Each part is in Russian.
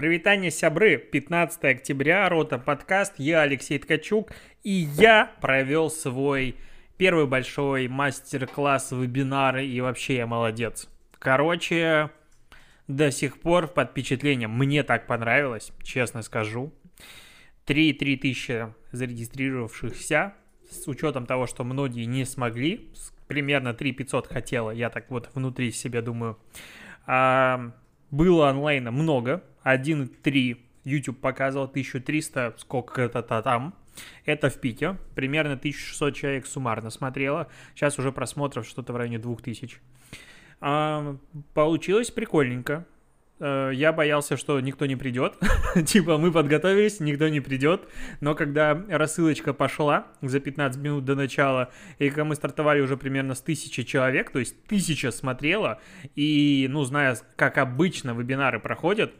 Привитание, сябры! 15 октября, рота подкаст, я Алексей Ткачук, и я провел свой первый большой мастер-класс, вебинары, и вообще я молодец. Короче, до сих пор под впечатлением. Мне так понравилось, честно скажу. 3-3 тысячи зарегистрировавшихся, с учетом того, что многие не смогли, примерно 3 500 хотела, я так вот внутри себе думаю. А, было онлайна много, 1.3 YouTube показывал, 1300, сколько-то там. Это в пике. Примерно 1600 человек суммарно смотрело. Сейчас уже просмотров что-то в районе 2000. А, получилось прикольненько. Э, я боялся, что никто не придет. типа, мы подготовились, никто не придет. Но когда рассылочка пошла за 15 минут до начала, и когда мы стартовали уже примерно с тысячи человек, то есть тысяча смотрела, и, ну, зная, как обычно вебинары проходят,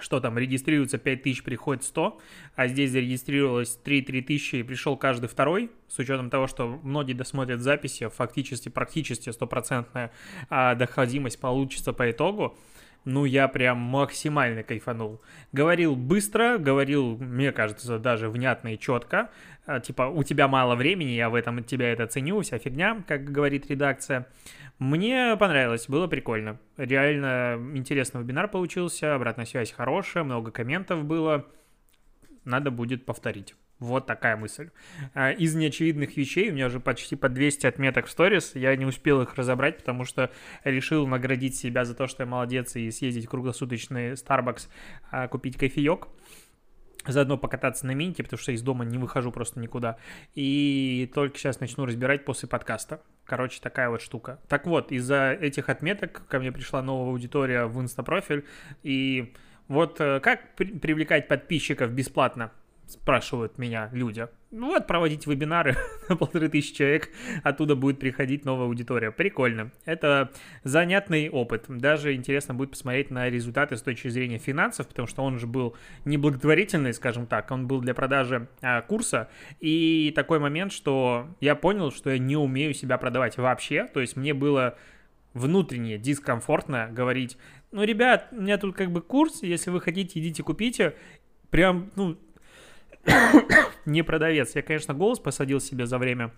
что там, регистрируется 5 тысяч, приходит 100, а здесь зарегистрировалось 3-3 тысячи и пришел каждый второй, с учетом того, что многие досмотрят записи, фактически, практически стопроцентная а, доходимость получится по итогу, ну, я прям максимально кайфанул. Говорил быстро, говорил, мне кажется, даже внятно и четко. А, типа, у тебя мало времени, я в этом тебя это ценю, вся фигня, как говорит редакция. Мне понравилось, было прикольно. Реально интересный вебинар получился, обратная связь хорошая, много комментов было. Надо будет повторить. Вот такая мысль. А, из неочевидных вещей, у меня уже почти по 200 отметок в сторис, я не успел их разобрать, потому что решил наградить себя за то, что я молодец, и съездить в круглосуточный Starbucks, а, купить кофеек заодно покататься на минте, потому что из дома не выхожу просто никуда. И только сейчас начну разбирать после подкаста. Короче, такая вот штука. Так вот, из-за этих отметок ко мне пришла новая аудитория в инстапрофиль. И вот э, как привлекать подписчиков бесплатно? Спрашивают меня люди. Ну вот, проводить вебинары на полторы тысячи человек, оттуда будет приходить новая аудитория. Прикольно. Это занятный опыт. Даже интересно будет посмотреть на результаты с точки зрения финансов, потому что он же был не благотворительный, скажем так, он был для продажи а, курса. И такой момент, что я понял, что я не умею себя продавать вообще. То есть мне было внутренне дискомфортно говорить, ну, ребят, у меня тут как бы курс, если вы хотите, идите купите. Прям, ну, не продавец. Я, конечно, голос посадил себе за время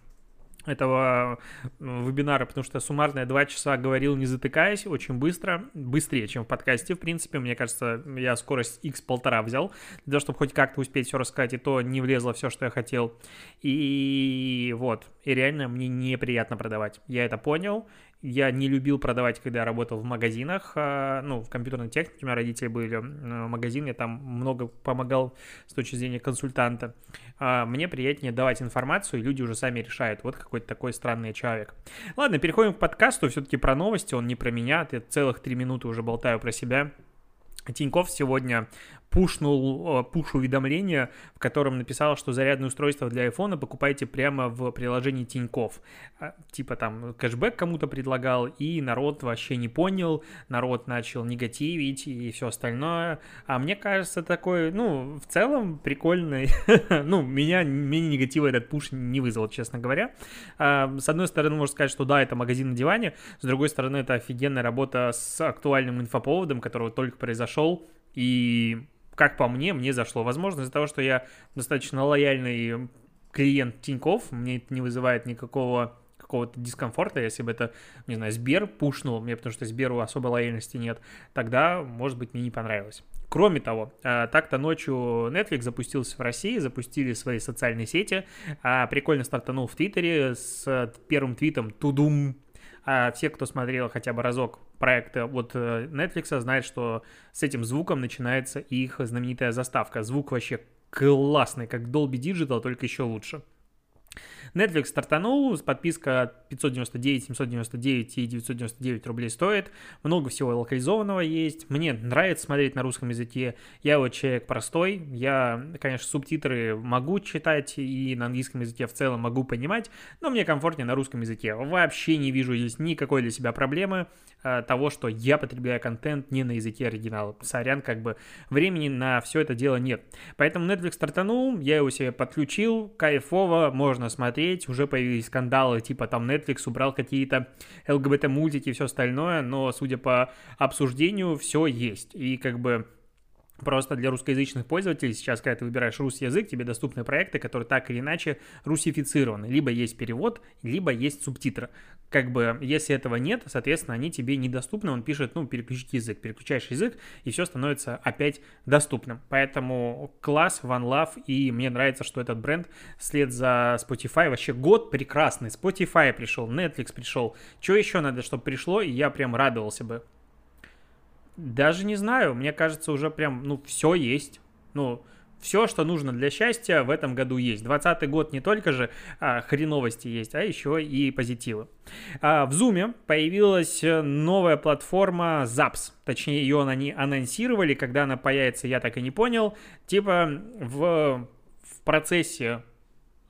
этого вебинара, потому что суммарно я два часа говорил, не затыкаясь, очень быстро, быстрее, чем в подкасте, в принципе. Мне кажется, я скорость x полтора взял, для того, чтобы хоть как-то успеть все рассказать, и то не влезло все, что я хотел. И вот, и реально мне неприятно продавать. Я это понял, я не любил продавать, когда я работал в магазинах, а, ну, в компьютерной технике, у меня родители были в магазине, я там много помогал с точки зрения консультанта. А, мне приятнее давать информацию, и люди уже сами решают, вот какой-то такой странный человек. Ладно, переходим к подкасту, все-таки про новости, он не про меня, я целых три минуты уже болтаю про себя. Тиньков сегодня пушнул э, пуш-уведомление, в котором написал, что зарядное устройство для iPhone покупайте прямо в приложении Тиньков. А, типа там кэшбэк кому-то предлагал, и народ вообще не понял, народ начал негативить и все остальное. А мне кажется, такой, ну, в целом прикольный. ну, меня, меня негатива этот пуш не вызвал, честно говоря. А, с одной стороны, можно сказать, что да, это магазин на диване, с другой стороны, это офигенная работа с актуальным инфоповодом, который только произошел, и как по мне, мне зашло. Возможно, из-за того, что я достаточно лояльный клиент Тиньков, мне это не вызывает никакого какого-то дискомфорта, если бы это, не знаю, Сбер пушнул мне, потому что Сберу особой лояльности нет, тогда, может быть, мне не понравилось. Кроме того, а, так-то ночью Netflix запустился в России, запустили свои социальные сети, а, прикольно стартанул в Твиттере с первым твитом «Тудум», а все, кто смотрел хотя бы разок проекта от э, Netflix, знают, что с этим звуком начинается их знаменитая заставка. Звук вообще классный, как Dolby Digital, только еще лучше. Netflix стартанул, подписка 599, 799 и 999 рублей стоит. Много всего локализованного есть. Мне нравится смотреть на русском языке. Я вот человек простой. Я, конечно, субтитры могу читать и на английском языке в целом могу понимать, но мне комфортнее на русском языке. Вообще не вижу здесь никакой для себя проблемы э, того, что я потребляю контент не на языке оригинала. Сорян, как бы времени на все это дело нет. Поэтому Netflix стартанул, я его себе подключил, кайфово, можно смотреть смотреть, уже появились скандалы, типа там Netflix убрал какие-то ЛГБТ-мультики и все остальное, но, судя по обсуждению, все есть. И как бы Просто для русскоязычных пользователей сейчас, когда ты выбираешь русский язык, тебе доступны проекты, которые так или иначе русифицированы. Либо есть перевод, либо есть субтитры. Как бы, если этого нет, соответственно, они тебе недоступны. Он пишет, ну, переключить язык. Переключаешь язык, и все становится опять доступным. Поэтому класс, One Love, и мне нравится, что этот бренд след за Spotify. Вообще год прекрасный. Spotify пришел, Netflix пришел. Что еще надо, чтобы пришло, и я прям радовался бы. Даже не знаю, мне кажется, уже прям, ну, все есть. Ну, все, что нужно для счастья в этом году есть. 2020 год не только же а, хреновости есть, а еще и позитивы. А, в Zoom появилась новая платформа Zaps. Точнее, ее они анонсировали. Когда она появится, я так и не понял. Типа в, в процессе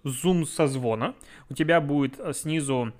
Zoom созвона у тебя будет снизу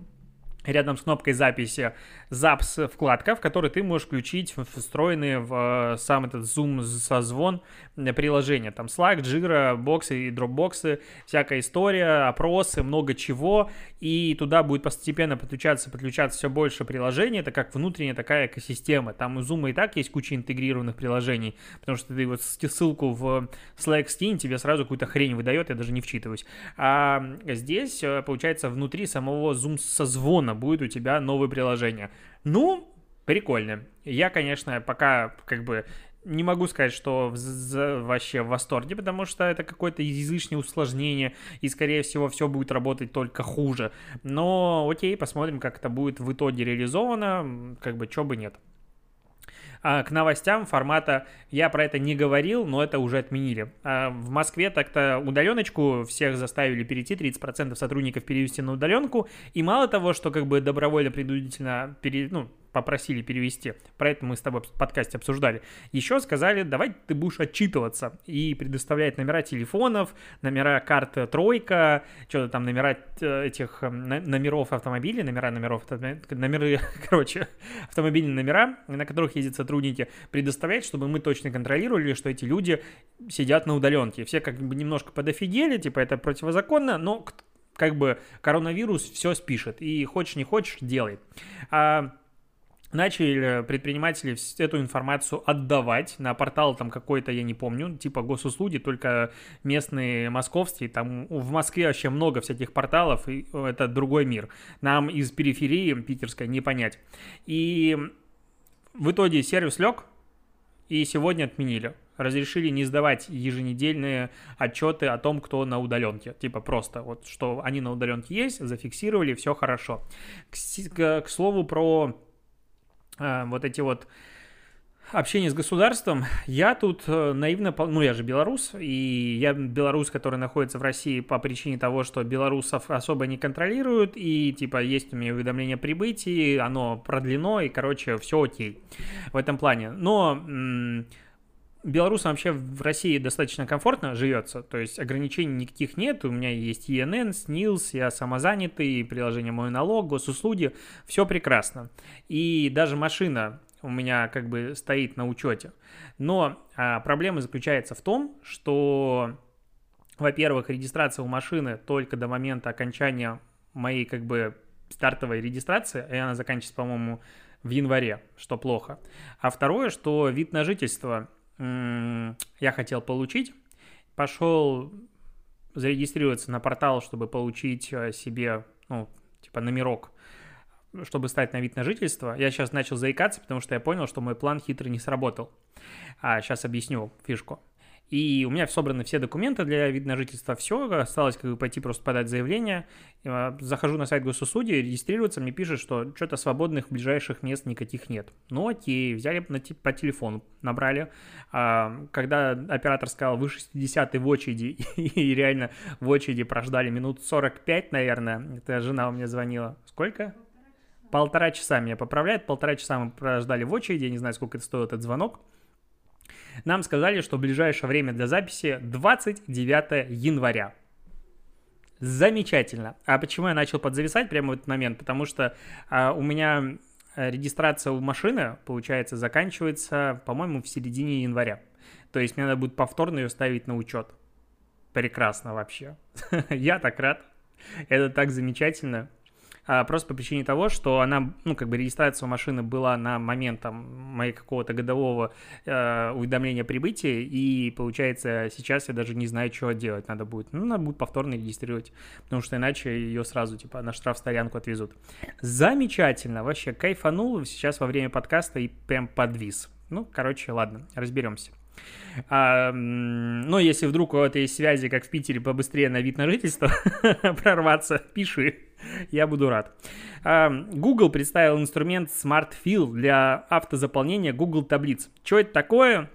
рядом с кнопкой записи Zaps вкладка, в которой ты можешь включить встроенные в э, сам этот Zoom созвон приложения. Там Slack, Jira, боксы и дропбоксы, всякая история, опросы, много чего. И туда будет постепенно подключаться, подключаться все больше приложений. Это как внутренняя такая экосистема. Там у Zoom и так есть куча интегрированных приложений, потому что ты вот ссылку в Slack скинь, тебе сразу какую-то хрень выдает, я даже не вчитываюсь. А здесь, э, получается, внутри самого Zoom созвона будет у тебя новое приложение. Ну, прикольно. Я, конечно, пока как бы не могу сказать, что в, вообще в восторге, потому что это какое-то излишнее усложнение, и, скорее всего, все будет работать только хуже. Но окей, посмотрим, как это будет в итоге реализовано, как бы, чё бы нет. А, к новостям формата я про это не говорил, но это уже отменили. А, в Москве так-то удаленочку всех заставили перейти, 30% сотрудников перевести на удаленку, и мало того, что как бы добровольно-принудительно пере, ну, попросили перевести. Про это мы с тобой в подкасте обсуждали. Еще сказали, давай ты будешь отчитываться и предоставлять номера телефонов, номера карты тройка, что-то там номера э, этих эм, номеров автомобилей, номера номеров, номеры, короче, автомобильные номера, на которых ездят сотрудники, предоставлять, чтобы мы точно контролировали, что эти люди сидят на удаленке. Все как бы немножко подофигели, типа это противозаконно, но как бы коронавирус все спишет, и хочешь не хочешь, делай. А начали предприниматели эту информацию отдавать на портал там какой-то, я не помню, типа госуслуги, только местные московские, там в Москве вообще много всяких порталов, и это другой мир. Нам из периферии питерской не понять. И в итоге сервис лег, и сегодня отменили. Разрешили не сдавать еженедельные отчеты о том, кто на удаленке. Типа просто вот, что они на удаленке есть, зафиксировали, все хорошо. К, к, к слову про вот эти вот общение с государством. Я тут э, наивно, ну я же белорус, и я белорус, который находится в России по причине того, что белорусов особо не контролируют, и типа есть у меня уведомление о прибытии, оно продлено, и короче, все окей в этом плане. Но белорусам вообще в России достаточно комфортно живется, то есть ограничений никаких нет, у меня есть ИНН, СНИЛС, я самозанятый, приложение «Мой налог», госуслуги, все прекрасно. И даже машина у меня как бы стоит на учете. Но а, проблема заключается в том, что, во-первых, регистрация у машины только до момента окончания моей как бы стартовой регистрации, и она заканчивается, по-моему, в январе, что плохо. А второе, что вид на жительство я хотел получить. Пошел зарегистрироваться на портал, чтобы получить э, себе, ну, типа номерок, чтобы стать на вид на жительство. Я сейчас начал заикаться, потому что я понял, что мой план хитрый не сработал. А сейчас объясню фишку. И у меня собраны все документы для вида на жительство, все, осталось как бы пойти просто подать заявление. Захожу на сайт госуслуги, регистрироваться, мне пишет, что что-то свободных ближайших мест никаких нет. Ну окей, взяли на, по телефону, набрали. А, когда оператор сказал, вы 60 в очереди, и реально в очереди прождали минут 45, наверное, это жена у меня звонила. Сколько? Полтора часа меня поправляет, полтора часа мы прождали в очереди, я не знаю, сколько это стоил этот звонок. Нам сказали, что ближайшее время для записи 29 января. Замечательно. А почему я начал подзависать прямо в этот момент? Потому что а, у меня э, регистрация у машины, получается, заканчивается, по-моему, в середине января. То есть мне надо будет повторно ее ставить на учет. Прекрасно вообще. я так рад. Это так замечательно. А, просто по причине того, что она, ну, как бы регистрация машины была на момент там моей какого-то годового э, уведомления прибытия, и получается сейчас я даже не знаю, что делать надо будет. Ну, надо будет повторно регистрировать, потому что иначе ее сразу, типа, на штрафстоянку отвезут. Замечательно, вообще кайфанул сейчас во время подкаста и прям подвис. Ну, короче, ладно, разберемся. А, ну, если вдруг у этой связи, как в Питере, побыстрее на вид на жительство прорваться, пиши, я буду рад. А, Google представил инструмент Smart Fill для автозаполнения Google таблиц. Что это такое?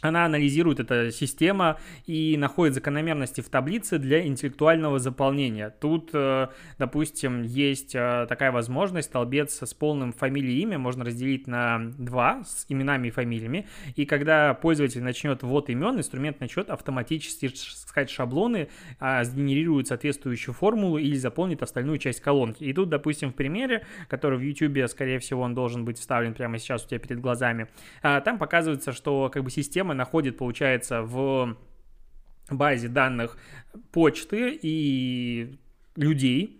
Она анализирует эта система и находит закономерности в таблице для интеллектуального заполнения. Тут, э, допустим, есть э, такая возможность, столбец с полным фамилией и имя можно разделить на два с именами и фамилиями, и когда пользователь начнет ввод имен, инструмент начнет автоматически искать шаблоны, а, сгенерирует соответствующую формулу или заполнит остальную часть колонки. И тут, допустим, в примере, который в YouTube, скорее всего, он должен быть вставлен прямо сейчас у тебя перед глазами, а, там показывается, что как бы система система находит, получается, в базе данных почты и людей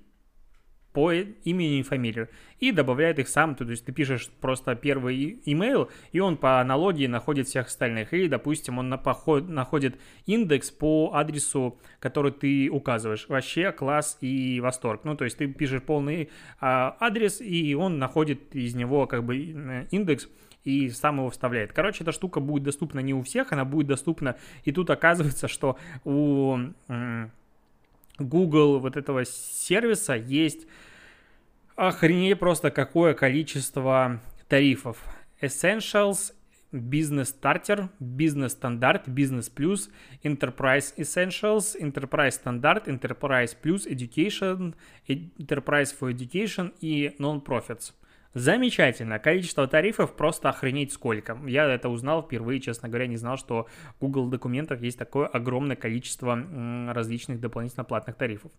по имени и фамилию и добавляет их сам, то есть ты пишешь просто первый имейл, и он по аналогии находит всех остальных, или, допустим, он находит индекс по адресу, который ты указываешь. Вообще класс и восторг. Ну, то есть ты пишешь полный а, адрес, и он находит из него как бы э, индекс, и сам его вставляет. Короче, эта штука будет доступна не у всех, она будет доступна, и тут оказывается, что у Google вот этого сервиса есть охренеть просто какое количество тарифов. Essentials, Business Starter, Business Standard, Business Plus, Enterprise Essentials, Enterprise Standard, Enterprise Plus, Education, Enterprise for Education и Non-Profits. Замечательно. Количество тарифов просто охренеть сколько. Я это узнал впервые, честно говоря, не знал, что Google документов есть такое огромное количество различных дополнительно платных тарифов.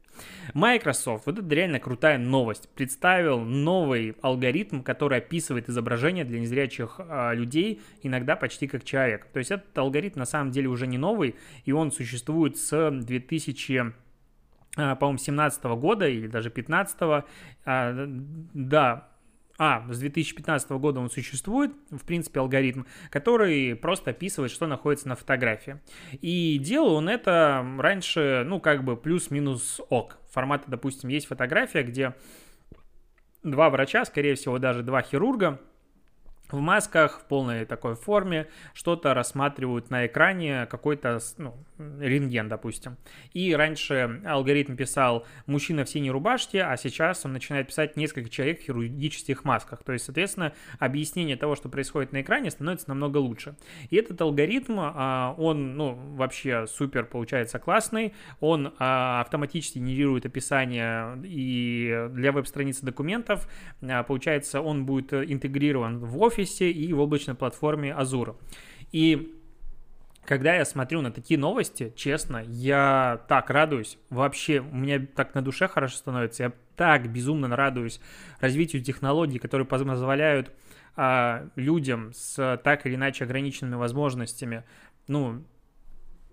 Microsoft, вот это реально крутая новость, представил новый алгоритм, который описывает изображение для незрячих э, людей, иногда почти как человек. То есть этот алгоритм на самом деле уже не новый, и он существует с 2000 а, по-моему, 17 года или даже 15 а, да, а, с 2015 года он существует, в принципе, алгоритм, который просто описывает, что находится на фотографии. И делал он это раньше, ну, как бы плюс-минус ок. Формата, допустим, есть фотография, где два врача, скорее всего, даже два хирурга – в масках, в полной такой форме, что-то рассматривают на экране, какой-то ну, рентген, допустим. И раньше алгоритм писал мужчина в синей рубашке, а сейчас он начинает писать несколько человек в хирургических масках. То есть, соответственно, объяснение того, что происходит на экране, становится намного лучше. И этот алгоритм, а, он ну, вообще супер получается классный, он а, автоматически генерирует описание и для веб-страницы документов, а, получается, он будет интегрирован в офис, офисе и в облачной платформе Azure. И когда я смотрю на такие новости, честно, я так радуюсь. Вообще, у меня так на душе хорошо становится. Я так безумно радуюсь развитию технологий, которые позволяют а, людям с так или иначе ограниченными возможностями, ну,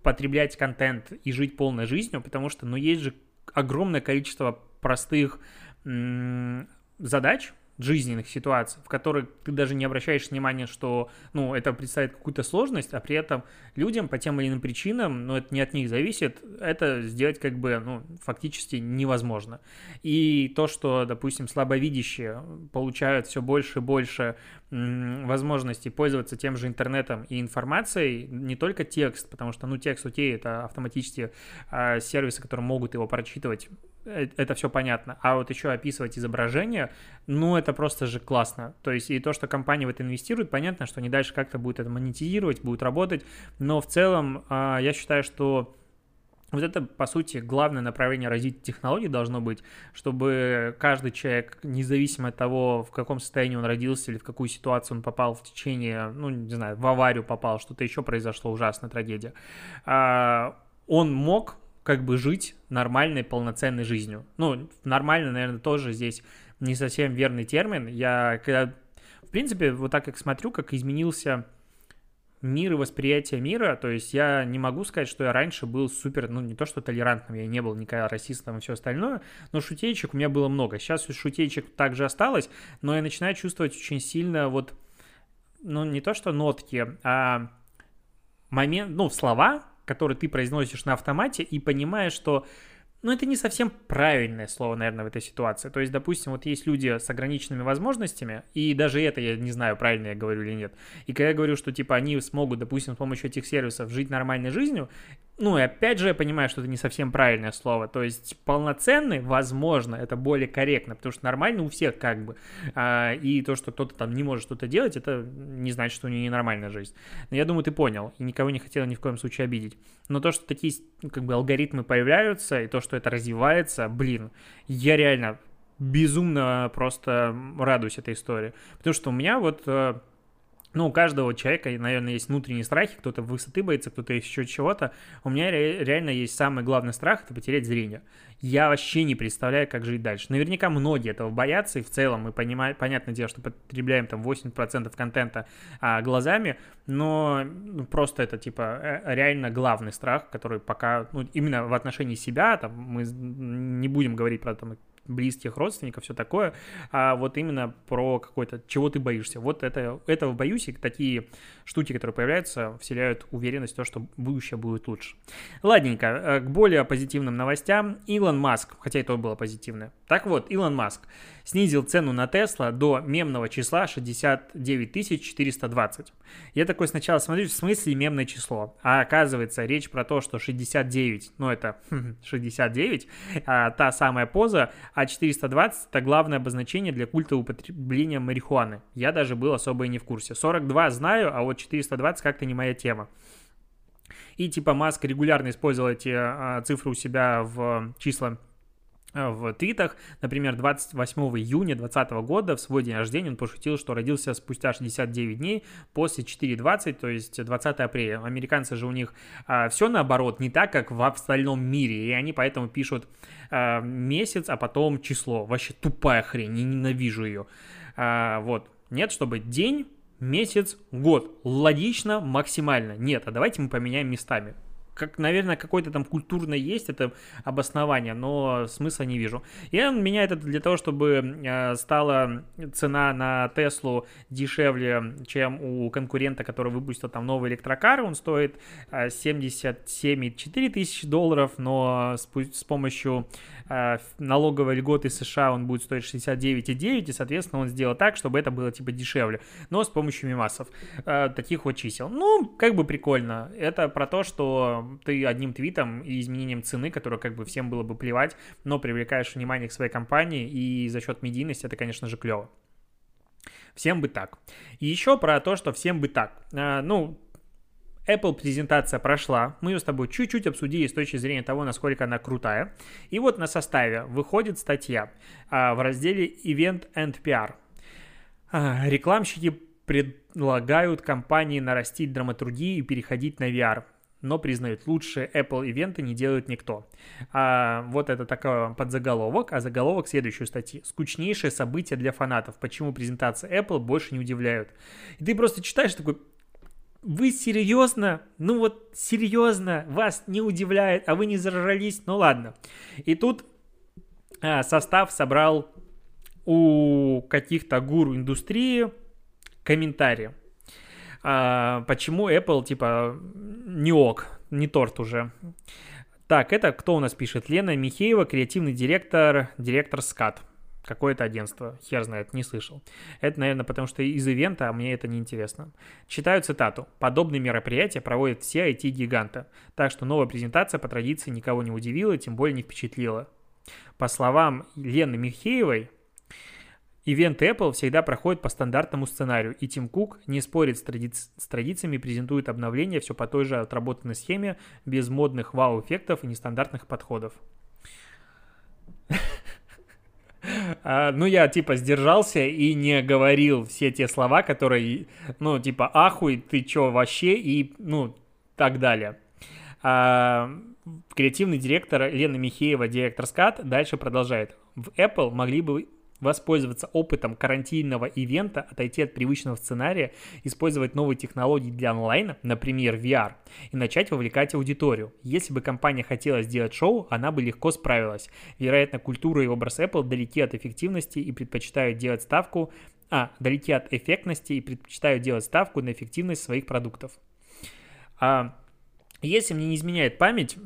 потреблять контент и жить полной жизнью, потому что, ну, есть же огромное количество простых м- задач, жизненных ситуаций, в которых ты даже не обращаешь внимания, что, ну, это представляет какую-то сложность, а при этом людям по тем или иным причинам, ну, это не от них зависит, это сделать как бы, ну, фактически невозможно. И то, что, допустим, слабовидящие получают все больше и больше возможностей пользоваться тем же интернетом и информацией, не только текст, потому что, ну, текст окей, это автоматически э, сервисы, которые могут его прочитывать это все понятно. А вот еще описывать изображение, ну, это просто же классно. То есть и то, что компания в это инвестирует, понятно, что они дальше как-то будут это монетизировать, будут работать, но в целом а, я считаю, что вот это, по сути, главное направление развития технологий должно быть, чтобы каждый человек, независимо от того, в каком состоянии он родился или в какую ситуацию он попал в течение, ну, не знаю, в аварию попал, что-то еще произошло, ужасная трагедия, а, он мог как бы жить нормальной, полноценной жизнью. Ну, нормально, наверное, тоже здесь не совсем верный термин. Я когда, в принципе, вот так как смотрю, как изменился мир и восприятие мира, то есть я не могу сказать, что я раньше был супер, ну не то что толерантным, я не был никогда расистом и все остальное, но шутеечек у меня было много. Сейчас шутеечек также осталось, но я начинаю чувствовать очень сильно вот, ну не то что нотки, а момент, ну слова, которые ты произносишь на автомате и понимаешь, что ну, это не совсем правильное слово, наверное, в этой ситуации. То есть, допустим, вот есть люди с ограниченными возможностями, и даже это я не знаю, правильно я говорю или нет. И когда я говорю, что, типа, они смогут, допустим, с помощью этих сервисов жить нормальной жизнью, ну, и опять же я понимаю, что это не совсем правильное слово. То есть, полноценный, возможно, это более корректно, потому что нормально у всех как бы. А, и то, что кто-то там не может что-то делать, это не значит, что у него ненормальная жизнь. Но я думаю, ты понял, и никого не хотел ни в коем случае обидеть. Но то, что такие, как бы, алгоритмы появляются, и то, что это развивается, блин, я реально безумно просто радуюсь этой истории. Потому что у меня вот э, ну, у каждого человека, наверное, есть внутренние страхи, кто-то высоты боится, кто-то еще чего-то. У меня реально есть самый главный страх – это потерять зрение. Я вообще не представляю, как жить дальше. Наверняка многие этого боятся, и в целом мы понимаем, понятное дело, что потребляем там 80% контента а, глазами, но ну, просто это, типа, э, реально главный страх, который пока, ну, именно в отношении себя, там, мы не будем говорить про там, близких родственников, все такое, а вот именно про какой-то, чего ты боишься. Вот это, этого боюсь, и такие штуки, которые появляются, вселяют уверенность в то, что будущее будет лучше. Ладненько, э, к более позитивным новостям. Илон Маск, хотя это было позитивное. Так вот, Илон Маск снизил цену на Тесла до мемного числа 69 420. Я такой сначала смотрю, в смысле мемное число? А оказывается, речь про то, что 69, ну это 69, а, та самая поза, а 420 это главное обозначение для культа употребления марихуаны. Я даже был особо и не в курсе. 42 знаю, а вот 420 как-то не моя тема. И типа Маск регулярно использовал эти а, цифры у себя в числа Э, в твитах. Например, 28 июня 2020 года в свой день рождения он пошутил, что родился спустя 69 дней после 4.20, то есть 20 апреля. Американцы же у них а, все наоборот, не так, как в остальном мире, и они поэтому пишут а, месяц, а потом число. Вообще тупая хрень, я ненавижу ее. А, вот. Нет, чтобы день, месяц, год. Логично, максимально. Нет, а давайте мы поменяем местами как, наверное, какое-то там культурное есть это обоснование, но смысла не вижу. И он меняет это для того, чтобы э, стала цена на Теслу дешевле, чем у конкурента, который выпустил там новый электрокар. Он стоит 77,4 э, тысячи долларов, но с, помощью налоговой льготы США он будет стоить 69,9, и, соответственно, он сделал так, чтобы это было типа дешевле, но с помощью мимасов. Таких вот чисел. Ну, как бы прикольно. Это про то, что ты одним твитом и изменением цены, которое как бы всем было бы плевать, но привлекаешь внимание к своей компании, и за счет медийности это, конечно же, клево. Всем бы так. И еще про то, что всем бы так. А, ну, Apple презентация прошла, мы ее с тобой чуть-чуть обсудили с точки зрения того, насколько она крутая. И вот на составе выходит статья а, в разделе Event and PR. А, рекламщики предлагают компании нарастить драматургию и переходить на VR но признают, лучшие Apple ивенты не делает никто. А, вот это такой подзаголовок, а заголовок следующей статьи. Скучнейшее событие для фанатов. Почему презентации Apple больше не удивляют? И ты просто читаешь такой, вы серьезно? Ну вот серьезно, вас не удивляет, а вы не зажрались? Ну ладно. И тут а, состав собрал у каких-то гуру индустрии комментарии а, почему Apple, типа, не ок, не торт уже. Так, это кто у нас пишет? Лена Михеева, креативный директор, директор СКАТ. Какое-то агентство, хер знает, не слышал. Это, наверное, потому что из ивента, а мне это не интересно. Читаю цитату. Подобные мероприятия проводят все IT-гиганты. Так что новая презентация по традиции никого не удивила, тем более не впечатлила. По словам Лены Михеевой, Ивент Apple всегда проходит по стандартному сценарию, и Тим Кук не спорит с, тради... с традициями презентует обновления все по той же отработанной схеме, без модных вау-эффектов и нестандартных подходов. А, ну, я, типа, сдержался и не говорил все те слова, которые, ну, типа, ахуй, ты чё вообще, и, ну, так далее. А, креативный директор Лена Михеева, директор СКАТ, дальше продолжает. В Apple могли бы воспользоваться опытом карантинного ивента, отойти от привычного сценария, использовать новые технологии для онлайна, например, VR, и начать вовлекать аудиторию. Если бы компания хотела сделать шоу, она бы легко справилась. Вероятно, культура и образ Apple далеки от эффективности и предпочитают делать ставку а, далеки от эффектности и предпочитают делать ставку на эффективность своих продуктов. А, если мне не изменяет память,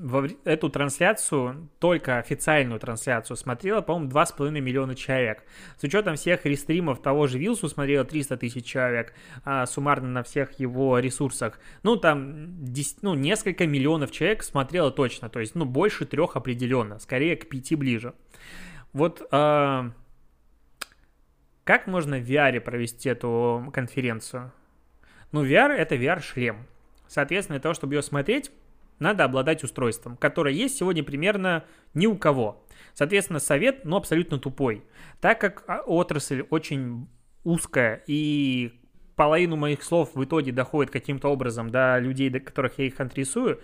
эту трансляцию, только официальную трансляцию, смотрело, по-моему, 2,5 миллиона человек. С учетом всех рестримов того же Вилсу смотрело 300 тысяч человек, а суммарно на всех его ресурсах. Ну, там 10, ну, несколько миллионов человек смотрело точно, то есть, ну, больше трех определенно, скорее к пяти ближе. Вот а, как можно в VR провести эту конференцию? Ну, VR — это VR-шлем. Соответственно, для того, чтобы ее смотреть, надо обладать устройством, которое есть сегодня примерно ни у кого. Соответственно, совет, ну, абсолютно тупой. Так как а, отрасль очень узкая и половину моих слов в итоге доходит каким-то образом до людей, до которых я их интересую,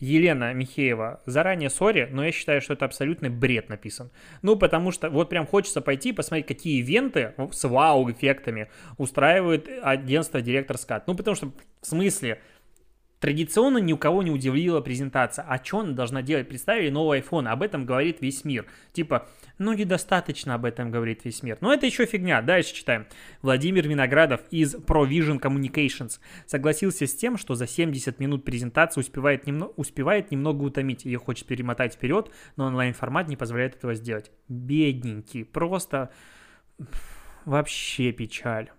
Елена Михеева, заранее сори, но я считаю, что это абсолютный бред написан. Ну, потому что вот прям хочется пойти и посмотреть, какие ивенты с вау-эффектами устраивает агентство Директор Скат. Ну, потому что, в смысле, Традиционно ни у кого не удивила презентация. А что она должна делать? Представили новый iPhone, об этом говорит весь мир. Типа, ну недостаточно об этом говорит весь мир. Но это еще фигня. Дальше читаем. Владимир Виноградов из ProVision Communications согласился с тем, что за 70 минут презентации успевает, немно, успевает немного утомить. Ее хочет перемотать вперед, но онлайн-формат не позволяет этого сделать. Бедненький. Просто вообще печаль.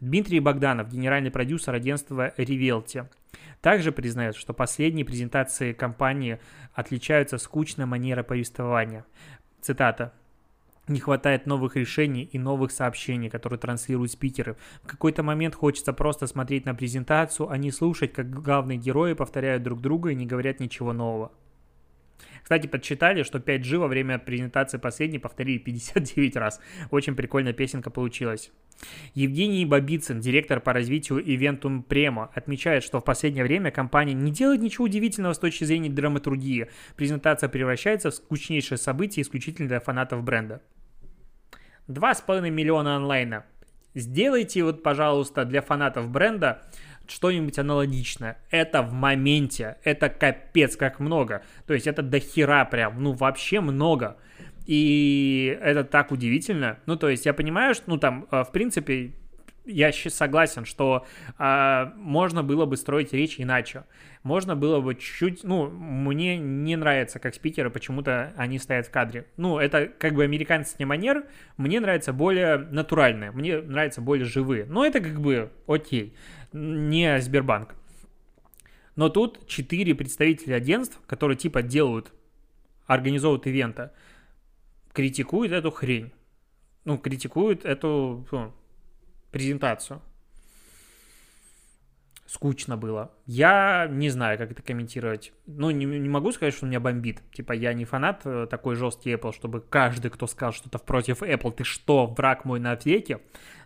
Дмитрий Богданов, генеральный продюсер агентства Ревелти. Также признает, что последние презентации компании отличаются скучной манерой повествования. Цитата. Не хватает новых решений и новых сообщений, которые транслируют спикеры. В какой-то момент хочется просто смотреть на презентацию, а не слушать, как главные герои повторяют друг друга и не говорят ничего нового. Кстати, подсчитали, что 5G во время презентации последней повторили 59 раз. Очень прикольная песенка получилась. Евгений Бабицын, директор по развитию Eventum Premo, отмечает, что в последнее время компания не делает ничего удивительного с точки зрения драматургии. Презентация превращается в скучнейшее событие исключительно для фанатов бренда. 2,5 миллиона онлайна. Сделайте вот, пожалуйста, для фанатов бренда что-нибудь аналогичное. Это в моменте, это капец как много. То есть это дохера прям, ну вообще много. И это так удивительно. Ну, то есть я понимаю, что, ну, там, э, в принципе, я согласен, что э, можно было бы строить речь иначе. Можно было бы чуть-чуть, ну, мне не нравится, как спикеры почему-то они стоят в кадре. Ну, это как бы американский манер, мне нравится более натуральное, мне нравится более живые. Но это как бы окей, не Сбербанк. Но тут четыре представителя агентств, которые типа делают, организовывают ивенты, критикуют эту хрень. Ну, критикуют эту ну, презентацию. Скучно было. Я не знаю, как это комментировать. Ну, не, не могу сказать, что меня бомбит. Типа, я не фанат э, такой жесткий Apple, чтобы каждый, кто сказал что-то против Apple, ты что, враг мой на веке.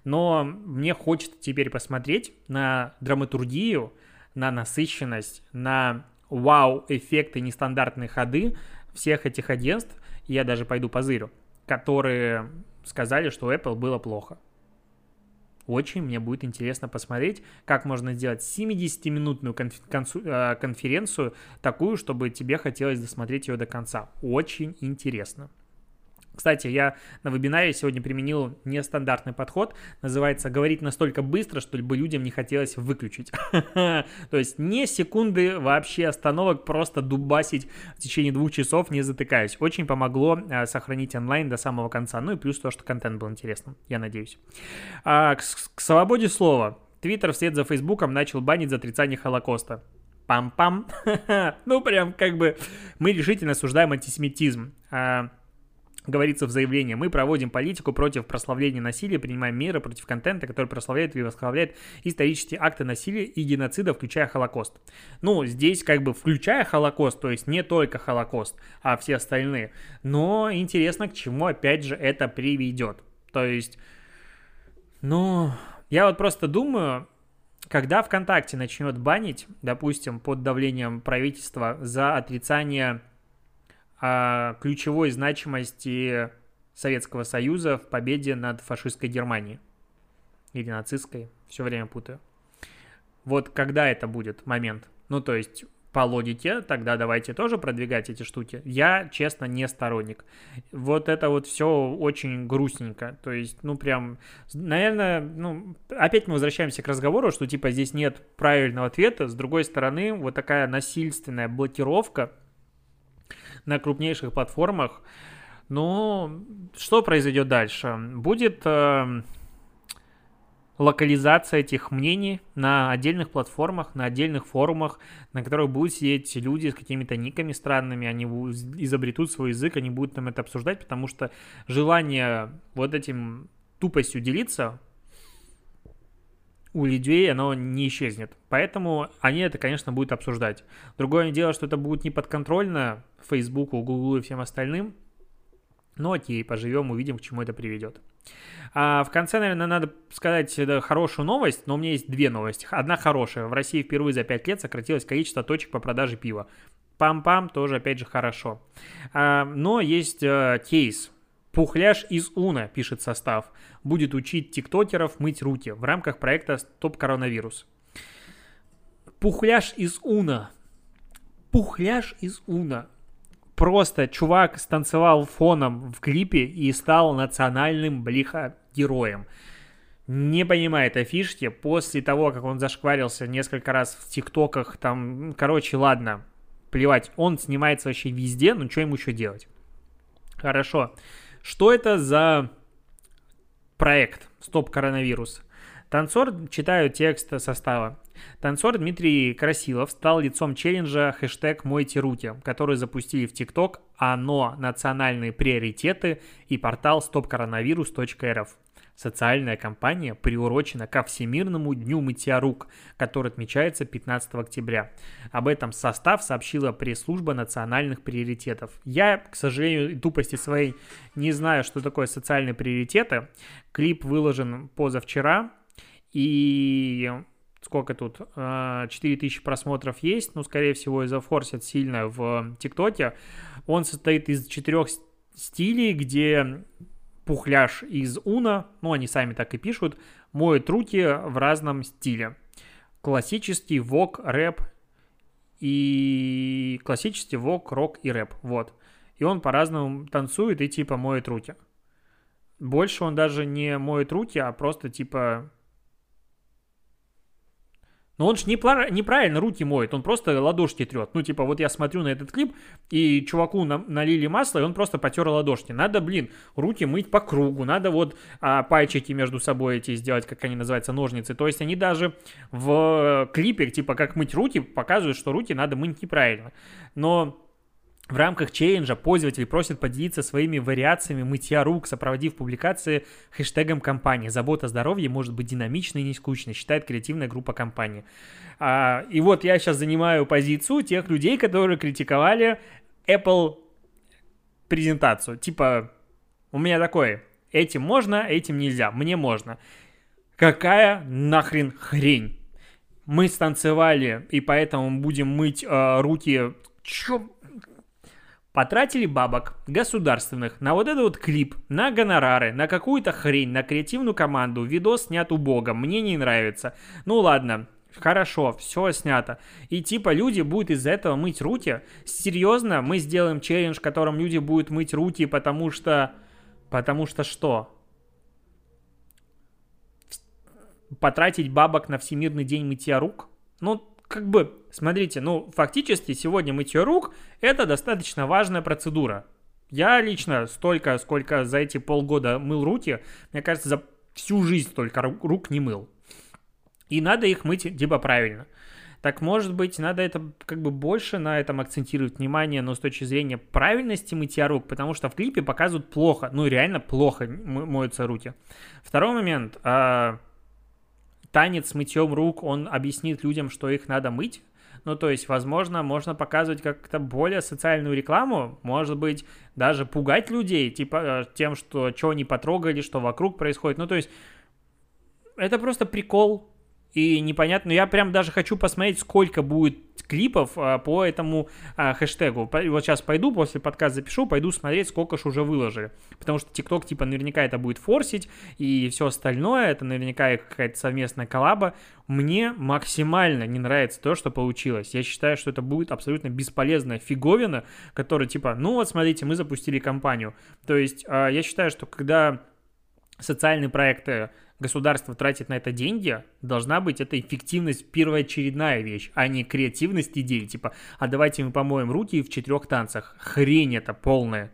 Но мне хочется теперь посмотреть на драматургию, на насыщенность, на вау-эффекты, нестандартные ходы всех этих агентств, я даже пойду по зырю, которые сказали, что Apple было плохо. Очень мне будет интересно посмотреть, как можно сделать 70-минутную конф- э, конференцию такую, чтобы тебе хотелось досмотреть ее до конца. Очень интересно. Кстати, я на вебинаре сегодня применил нестандартный подход, называется «говорить настолько быстро, чтобы людям не хотелось выключить». То есть не секунды вообще остановок, просто дубасить в течение двух часов, не затыкаясь. Очень помогло э, сохранить онлайн до самого конца. Ну и плюс то, что контент был интересным, я надеюсь. А, к, свободе слова. Твиттер вслед за Фейсбуком начал банить за отрицание Холокоста. Пам-пам. ну, прям как бы мы решительно осуждаем антисемитизм. А, говорится в заявлении, мы проводим политику против прославления насилия, принимаем меры против контента, который прославляет или восхваляет исторические акты насилия и геноцида, включая Холокост. Ну, здесь как бы включая Холокост, то есть не только Холокост, а все остальные. Но интересно, к чему опять же это приведет. То есть, ну, я вот просто думаю, когда ВКонтакте начнет банить, допустим, под давлением правительства за отрицание ключевой значимости Советского Союза в победе над фашистской Германией. Или нацистской, все время путаю. Вот когда это будет момент? Ну, то есть, по логике, тогда давайте тоже продвигать эти штуки. Я, честно, не сторонник. Вот это вот все очень грустненько. То есть, ну, прям, наверное, ну, опять мы возвращаемся к разговору, что, типа, здесь нет правильного ответа. С другой стороны, вот такая насильственная блокировка на крупнейших платформах, ну, что произойдет дальше? Будет... Э, локализация этих мнений на отдельных платформах, на отдельных форумах, на которых будут сидеть люди с какими-то никами странными, они изобретут свой язык, они будут там это обсуждать, потому что желание вот этим тупостью делиться у людей оно не исчезнет. Поэтому они это, конечно, будут обсуждать. Другое дело, что это будет не подконтрольно Фейсбуку, Гуглу и всем остальным. Но окей, поживем, увидим, к чему это приведет. А в конце, наверное, надо сказать хорошую новость, но у меня есть две новости. Одна хорошая. В России впервые за 5 лет сократилось количество точек по продаже пива. Пам-пам, тоже, опять же, хорошо. А, но есть а, кейс. Пухляш из Уна, пишет состав, будет учить тиктокеров мыть руки в рамках проекта «Стоп коронавирус». Пухляш из Уна. Пухляш из Уна просто чувак станцевал фоном в клипе и стал национальным блиха героем. Не понимаю этой фишки. После того, как он зашкварился несколько раз в тиктоках, там, короче, ладно, плевать, он снимается вообще везде, ну что ему еще делать? Хорошо. Что это за проект «Стоп коронавирус»? Танцор, читаю текст состава. Танцор Дмитрий Красилов стал лицом челленджа хэштег «Мойте руки», который запустили в ТикТок «Оно. Национальные приоритеты» и портал stopcoronavirus.rf. Социальная кампания приурочена ко Всемирному дню мытья рук, который отмечается 15 октября. Об этом состав сообщила пресс-служба национальных приоритетов. Я, к сожалению, тупости своей не знаю, что такое социальные приоритеты. Клип выложен позавчера, и сколько тут, 4000 а, просмотров есть, ну, скорее всего, из-за форсят сильно в ТикТоке. Он состоит из четырех стилей, где пухляш из Уна, ну, они сами так и пишут, моют руки в разном стиле. Классический, вок, рэп и классический вок, рок и рэп, вот. И он по-разному танцует и типа моет руки. Больше он даже не моет руки, а просто типа но он же неправильно руки моет, он просто ладошки трет. Ну, типа, вот я смотрю на этот клип, и чуваку налили масло, и он просто потер ладошки. Надо, блин, руки мыть по кругу, надо вот а, пальчики между собой эти сделать, как они называются, ножницы. То есть они даже в клипе, типа, как мыть руки, показывают, что руки надо мыть неправильно. Но в рамках челленджа пользователи просят поделиться своими вариациями мытья рук, сопроводив публикации хэштегом компании. Забота о здоровье может быть динамичной и не скучной, считает креативная группа компании. А, и вот я сейчас занимаю позицию тех людей, которые критиковали Apple презентацию. Типа, у меня такое, этим можно, этим нельзя, мне можно. Какая нахрен хрень? Мы станцевали, и поэтому будем мыть э, руки. Чё? Потратили бабок государственных на вот этот вот клип, на гонорары, на какую-то хрень, на креативную команду. Видос снят убого, мне не нравится. Ну ладно, Хорошо, все снято. И типа люди будут из-за этого мыть руки. Серьезно, мы сделаем челлендж, в котором люди будут мыть руки, потому что... Потому что что? Потратить бабок на Всемирный день мытья рук? Ну, как бы, смотрите, ну, фактически сегодня мытье рук – это достаточно важная процедура. Я лично столько, сколько за эти полгода мыл руки, мне кажется, за всю жизнь столько рук не мыл. И надо их мыть типа правильно. Так может быть, надо это как бы больше на этом акцентировать внимание, но с точки зрения правильности мытья рук, потому что в клипе показывают плохо, ну реально плохо моются руки. Второй момент. А, танец с мытьем рук, он объяснит людям, что их надо мыть. Ну, то есть, возможно, можно показывать как-то более социальную рекламу, может быть, даже пугать людей, типа, э, тем, что что они потрогали, что вокруг происходит. Ну, то есть, это просто прикол, и непонятно. Я прям даже хочу посмотреть, сколько будет клипов а, по этому а, хэштегу. Вот сейчас пойду, после подкаста запишу, пойду смотреть, сколько ж уже выложили. Потому что ТикТок, типа, наверняка это будет форсить, и все остальное, это наверняка какая-то совместная коллаба. Мне максимально не нравится то, что получилось. Я считаю, что это будет абсолютно бесполезная фиговина, которая, типа, ну вот, смотрите, мы запустили кампанию. То есть, а, я считаю, что когда социальные проекты государство тратит на это деньги, должна быть эта эффективность первоочередная вещь, а не креативность идей, типа, а давайте мы помоем руки в четырех танцах. Хрень это полная.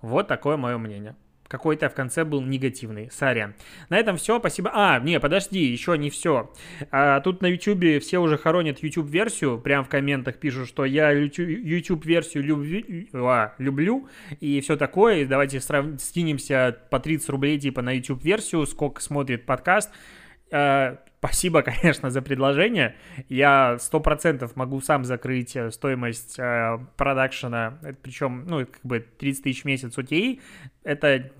Вот такое мое мнение какой-то в конце был негативный. Сорян. На этом все. Спасибо. А, не, подожди, еще не все. А, тут на YouTube все уже хоронят YouTube-версию. Прям в комментах пишут, что я YouTube-версию люблю, а, люблю и все такое. Давайте срав... скинемся по 30 рублей типа на YouTube-версию, сколько смотрит подкаст. А, Спасибо, конечно, за предложение. Я сто процентов могу сам закрыть э, стоимость э, продакшена, причем, ну, как бы 30 тысяч в месяц OTA. Это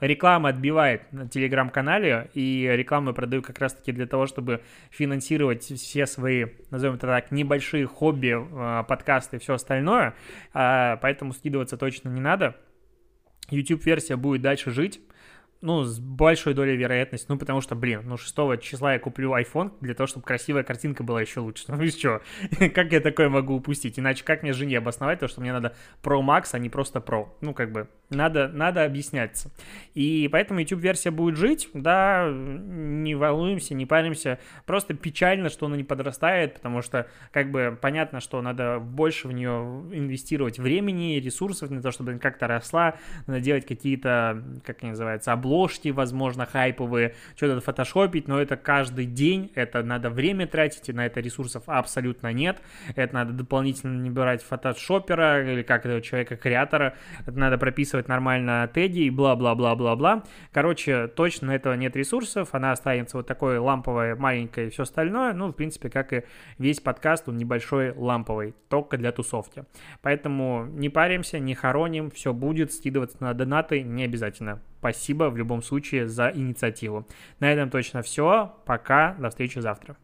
реклама отбивает на телеграм-канале, и рекламу я продаю как раз-таки для того, чтобы финансировать все свои, назовем это так, небольшие хобби, э, подкасты и все остальное, э, поэтому скидываться точно не надо. YouTube-версия будет дальше жить, ну, с большой долей вероятности, ну, потому что, блин, ну, 6 числа я куплю iPhone для того, чтобы красивая картинка была еще лучше. Ну, и что? как я такое могу упустить? Иначе как мне жене обосновать то, что мне надо Pro Max, а не просто Pro? Ну, как бы, надо, надо объясняться. И поэтому YouTube-версия будет жить, да, не волнуемся, не паримся. Просто печально, что она не подрастает, потому что, как бы, понятно, что надо больше в нее инвестировать времени, ресурсов для того, чтобы она как-то росла, надо делать какие-то, как они называются, обложки, возможно, хайповые, что-то фотошопить, но это каждый день, это надо время тратить, и на это ресурсов абсолютно нет. Это надо дополнительно набирать фотошопера или как этого человека-креатора, это надо прописывать записывать нормально Тедди и бла-бла-бла-бла-бла. Короче, точно на этого нет ресурсов, она останется вот такой ламповая, маленькая и все остальное. Ну, в принципе, как и весь подкаст, он небольшой ламповый, только для тусовки. Поэтому не паримся, не хороним, все будет, скидываться на донаты не обязательно. Спасибо в любом случае за инициативу. На этом точно все. Пока, до встречи завтра.